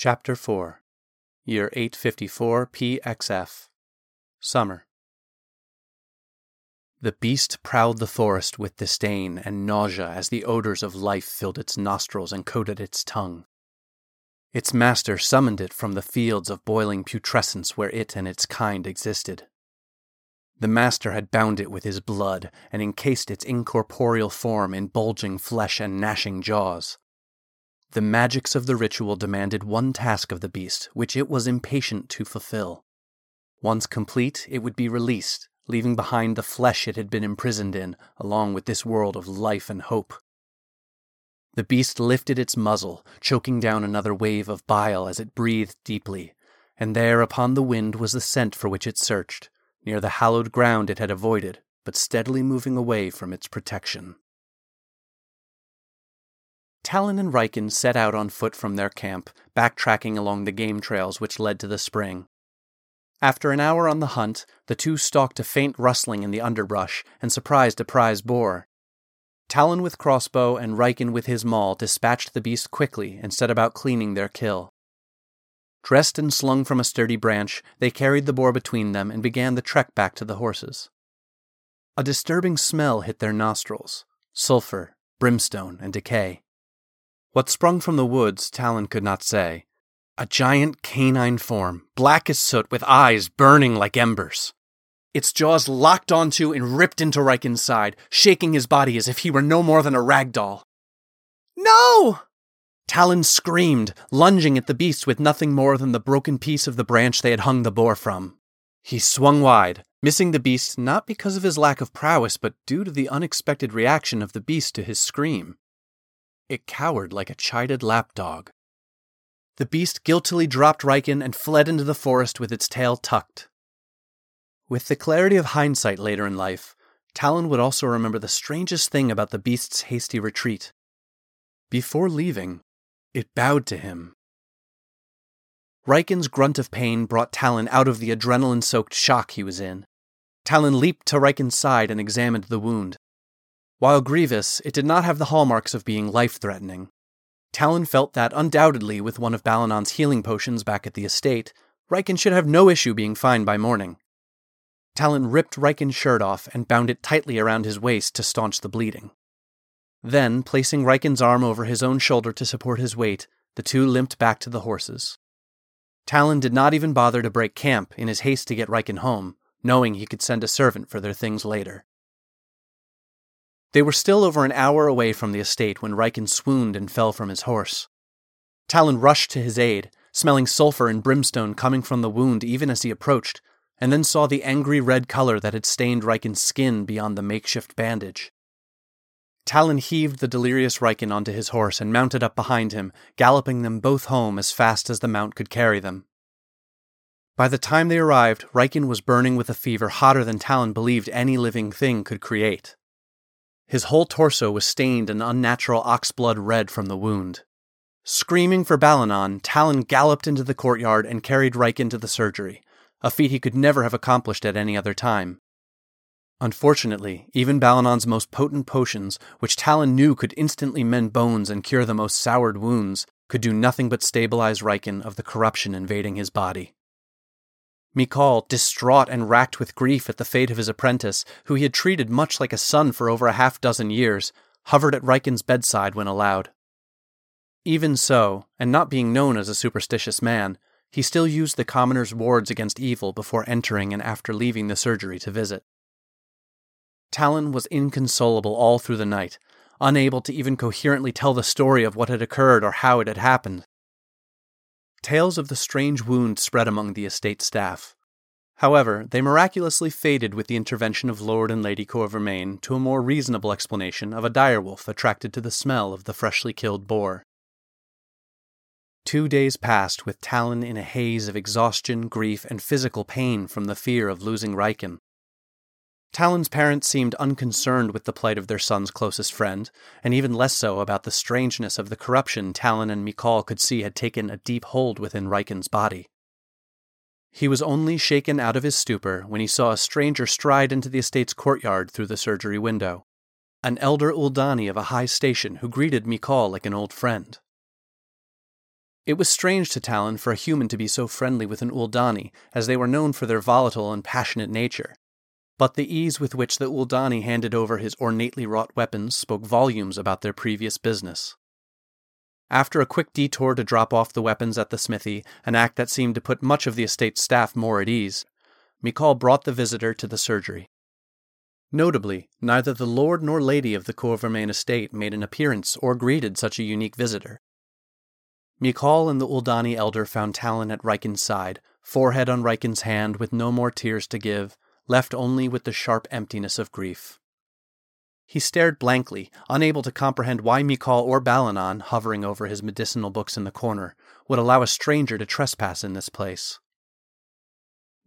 Chapter 4 Year 854 PXF Summer The beast prowled the forest with disdain and nausea as the odors of life filled its nostrils and coated its tongue. Its master summoned it from the fields of boiling putrescence where it and its kind existed. The master had bound it with his blood and encased its incorporeal form in bulging flesh and gnashing jaws. The magics of the ritual demanded one task of the beast, which it was impatient to fulfill. Once complete, it would be released, leaving behind the flesh it had been imprisoned in, along with this world of life and hope. The beast lifted its muzzle, choking down another wave of bile as it breathed deeply, and there upon the wind was the scent for which it searched, near the hallowed ground it had avoided, but steadily moving away from its protection. Talon and Riken set out on foot from their camp, backtracking along the game trails which led to the spring. After an hour on the hunt, the two stalked a faint rustling in the underbrush and surprised a prize boar. Talon with crossbow and Riken with his maul dispatched the beast quickly and set about cleaning their kill. Dressed and slung from a sturdy branch, they carried the boar between them and began the trek back to the horses. A disturbing smell hit their nostrils sulfur, brimstone, and decay. What sprung from the woods, Talon could not say. A giant canine form, black as soot, with eyes burning like embers. Its jaws locked onto and ripped into Riken's side, shaking his body as if he were no more than a rag doll. No! Talon screamed, lunging at the beast with nothing more than the broken piece of the branch they had hung the boar from. He swung wide, missing the beast not because of his lack of prowess, but due to the unexpected reaction of the beast to his scream. It cowered like a chided lapdog. The beast guiltily dropped Riken and fled into the forest with its tail tucked. With the clarity of hindsight later in life, Talon would also remember the strangest thing about the beast's hasty retreat. Before leaving, it bowed to him. Riken's grunt of pain brought Talon out of the adrenaline soaked shock he was in. Talon leaped to Riken's side and examined the wound. While grievous, it did not have the hallmarks of being life threatening. Talon felt that undoubtedly, with one of Balanon's healing potions back at the estate, Riken should have no issue being fine by morning. Talon ripped Riken's shirt off and bound it tightly around his waist to staunch the bleeding. Then, placing Riken's arm over his own shoulder to support his weight, the two limped back to the horses. Talon did not even bother to break camp in his haste to get Riken home, knowing he could send a servant for their things later. They were still over an hour away from the estate when Riken swooned and fell from his horse. Talon rushed to his aid, smelling sulfur and brimstone coming from the wound even as he approached, and then saw the angry red color that had stained Riken's skin beyond the makeshift bandage. Talon heaved the delirious Riken onto his horse and mounted up behind him, galloping them both home as fast as the mount could carry them. By the time they arrived, Riken was burning with a fever hotter than Talon believed any living thing could create. His whole torso was stained an unnatural oxblood red from the wound. Screaming for Balanon, Talon galloped into the courtyard and carried Riken to the surgery, a feat he could never have accomplished at any other time. Unfortunately, even Balanon's most potent potions, which Talon knew could instantly mend bones and cure the most soured wounds, could do nothing but stabilize Riken of the corruption invading his body. Mikal, distraught and racked with grief at the fate of his apprentice, who he had treated much like a son for over a half dozen years, hovered at Riken's bedside when allowed. Even so, and not being known as a superstitious man, he still used the commoner's wards against evil before entering and after leaving the surgery to visit. Talon was inconsolable all through the night, unable to even coherently tell the story of what had occurred or how it had happened. Tales of the strange wound spread among the estate staff. However, they miraculously faded with the intervention of Lord and Lady Corvermain to a more reasonable explanation of a direwolf attracted to the smell of the freshly killed boar. Two days passed with Talon in a haze of exhaustion, grief, and physical pain from the fear of losing Riken. Talon's parents seemed unconcerned with the plight of their son's closest friend, and even less so about the strangeness of the corruption Talon and Mikal could see had taken a deep hold within Riken's body. He was only shaken out of his stupor when he saw a stranger stride into the estate's courtyard through the surgery window. An elder Uldani of a high station who greeted Mikal like an old friend. It was strange to Talon for a human to be so friendly with an Uldani, as they were known for their volatile and passionate nature. But the ease with which the Uldani handed over his ornately wrought weapons spoke volumes about their previous business. After a quick detour to drop off the weapons at the smithy, an act that seemed to put much of the estate's staff more at ease, Mikal brought the visitor to the surgery. Notably, neither the lord nor lady of the Corvermain estate made an appearance or greeted such a unique visitor. Mikal and the Uldani elder found Talon at Riken's side, forehead on Riken's hand, with no more tears to give, left only with the sharp emptiness of grief. He stared blankly, unable to comprehend why Mikal or Balanon, hovering over his medicinal books in the corner, would allow a stranger to trespass in this place.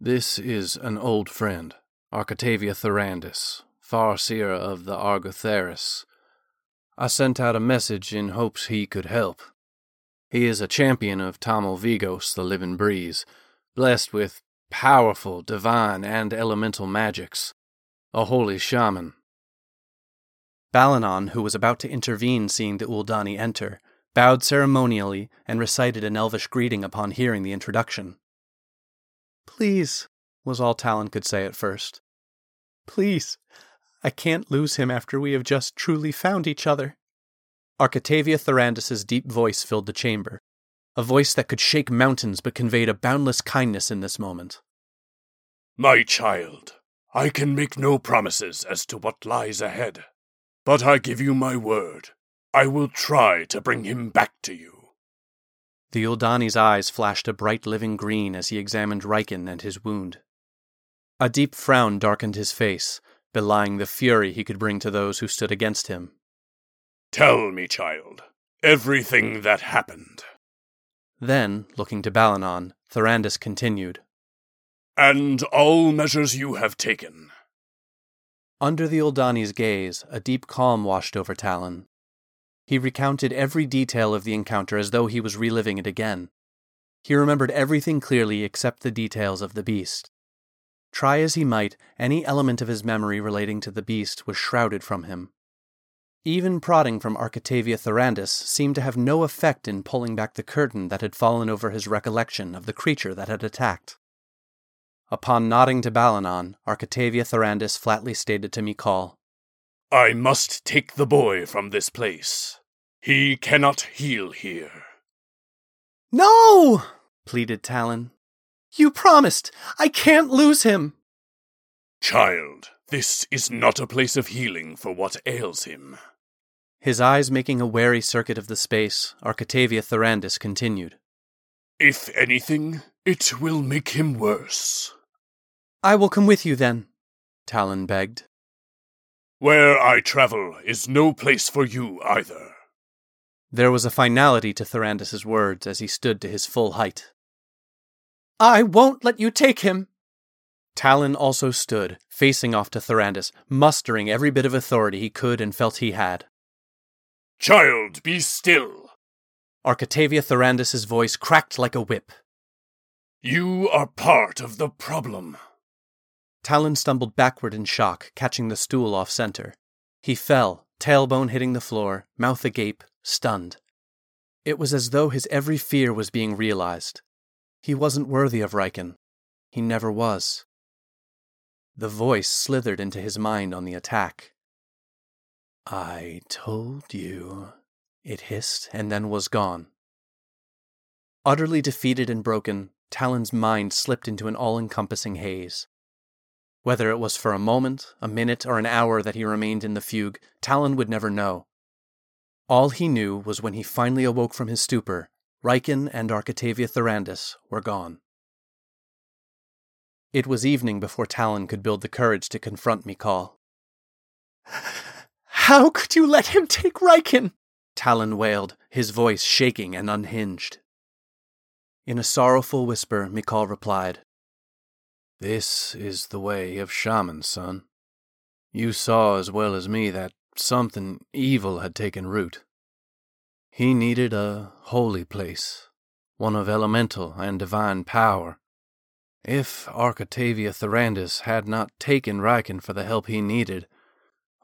This is an old friend, Arcatavia Thorandis, Farseer of the Argotheris. I sent out a message in hopes he could help. He is a champion of Tamil Vigos, the living breeze, blessed with powerful divine and elemental magics, a holy shaman. Balanon, who was about to intervene seeing the Uldani enter, bowed ceremonially and recited an elvish greeting upon hearing the introduction. Please, was all Talon could say at first. Please, I can't lose him after we have just truly found each other. Arcatavia Thorandis's deep voice filled the chamber, a voice that could shake mountains but conveyed a boundless kindness in this moment. My child, I can make no promises as to what lies ahead, but I give you my word. I will try to bring him back to you. The Uldani's eyes flashed a bright living green as he examined Riken and his wound. A deep frown darkened his face, belying the fury he could bring to those who stood against him. Tell me, child, everything that happened. Then, looking to Balanon, Thorandis continued. And all measures you have taken. Under the Uldani's gaze, a deep calm washed over Talon. He recounted every detail of the encounter as though he was reliving it again. He remembered everything clearly except the details of the beast. Try as he might, any element of his memory relating to the beast was shrouded from him. Even prodding from Arcatavia Thorandis seemed to have no effect in pulling back the curtain that had fallen over his recollection of the creature that had attacked. Upon nodding to Balanon, Arcatavia Thorandis flatly stated to Mikal, I must take the boy from this place. He cannot heal here. No! pleaded Talon. You promised! I can't lose him! Child, this is not a place of healing for what ails him. His eyes making a wary circuit of the space, Arcatavia Thorandis continued. If anything, it will make him worse. I will come with you then, Talon begged. Where I travel is no place for you either. There was a finality to Thorandis's words as he stood to his full height. I won't let you take him! Talon also stood, facing off to Thorandis, mustering every bit of authority he could and felt he had. Child, be still. Arcatavia Thorandis's voice cracked like a whip. You are part of the problem. Talon stumbled backward in shock, catching the stool off center. He fell, tailbone hitting the floor, mouth agape, stunned. It was as though his every fear was being realized. He wasn't worthy of Riken. He never was. The voice slithered into his mind on the attack. I told you, it hissed and then was gone. Utterly defeated and broken, Talon's mind slipped into an all encompassing haze. Whether it was for a moment, a minute, or an hour that he remained in the fugue, Talon would never know. All he knew was when he finally awoke from his stupor, Riken and Arcatavia Thorandis were gone. It was evening before Talon could build the courage to confront Mikal. How could you let him take Riken? Talon wailed, his voice shaking and unhinged. In a sorrowful whisper, Mikal replied, This is the way of shamans, son. You saw as well as me that something evil had taken root. He needed a holy place, one of elemental and divine power. If Arcatavia Thorandis had not taken Riken for the help he needed,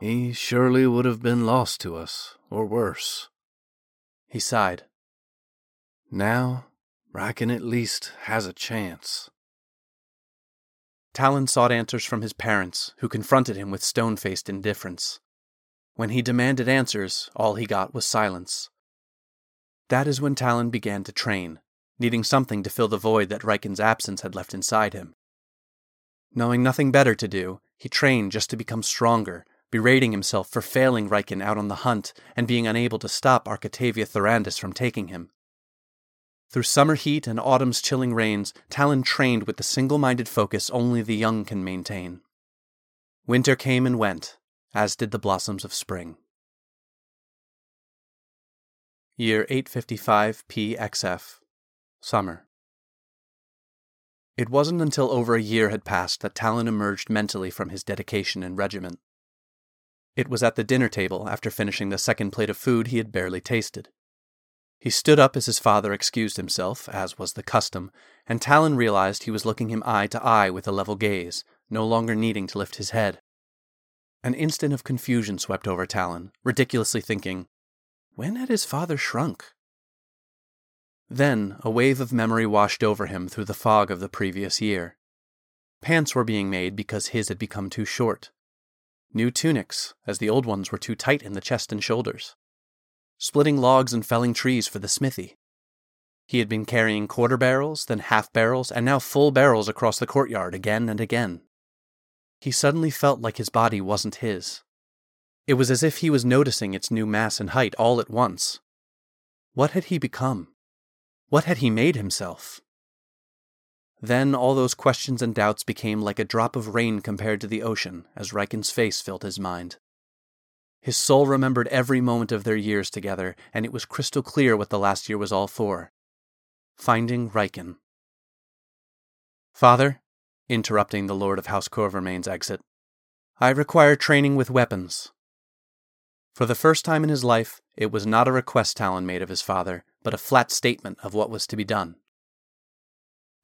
he surely would have been lost to us, or worse. He sighed. Now, Riken at least has a chance. Talon sought answers from his parents, who confronted him with stone faced indifference. When he demanded answers, all he got was silence. That is when Talon began to train, needing something to fill the void that Riken's absence had left inside him. Knowing nothing better to do, he trained just to become stronger, berating himself for failing Riken out on the hunt and being unable to stop Arcatavia Thorandis from taking him. Through summer heat and autumn's chilling rains, Talon trained with the single minded focus only the young can maintain. Winter came and went, as did the blossoms of spring. Year 855 PXF Summer. It wasn't until over a year had passed that Talon emerged mentally from his dedication and regiment. It was at the dinner table, after finishing the second plate of food he had barely tasted. He stood up as his father excused himself, as was the custom, and Talon realized he was looking him eye to eye with a level gaze, no longer needing to lift his head. An instant of confusion swept over Talon, ridiculously thinking, when had his father shrunk? Then a wave of memory washed over him through the fog of the previous year. Pants were being made because his had become too short. New tunics, as the old ones were too tight in the chest and shoulders. Splitting logs and felling trees for the smithy. He had been carrying quarter barrels, then half barrels, and now full barrels across the courtyard again and again. He suddenly felt like his body wasn't his. It was as if he was noticing its new mass and height all at once. What had he become? What had he made himself? Then all those questions and doubts became like a drop of rain compared to the ocean as Riken's face filled his mind. His soul remembered every moment of their years together, and it was crystal clear what the last year was all for finding Riken. Father, interrupting the Lord of House Corvermain's exit, I require training with weapons. For the first time in his life, it was not a request Talon made of his father, but a flat statement of what was to be done.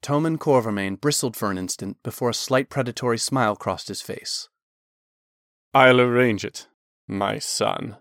Tommen Corvermain bristled for an instant before a slight predatory smile crossed his face. I'll arrange it, my son.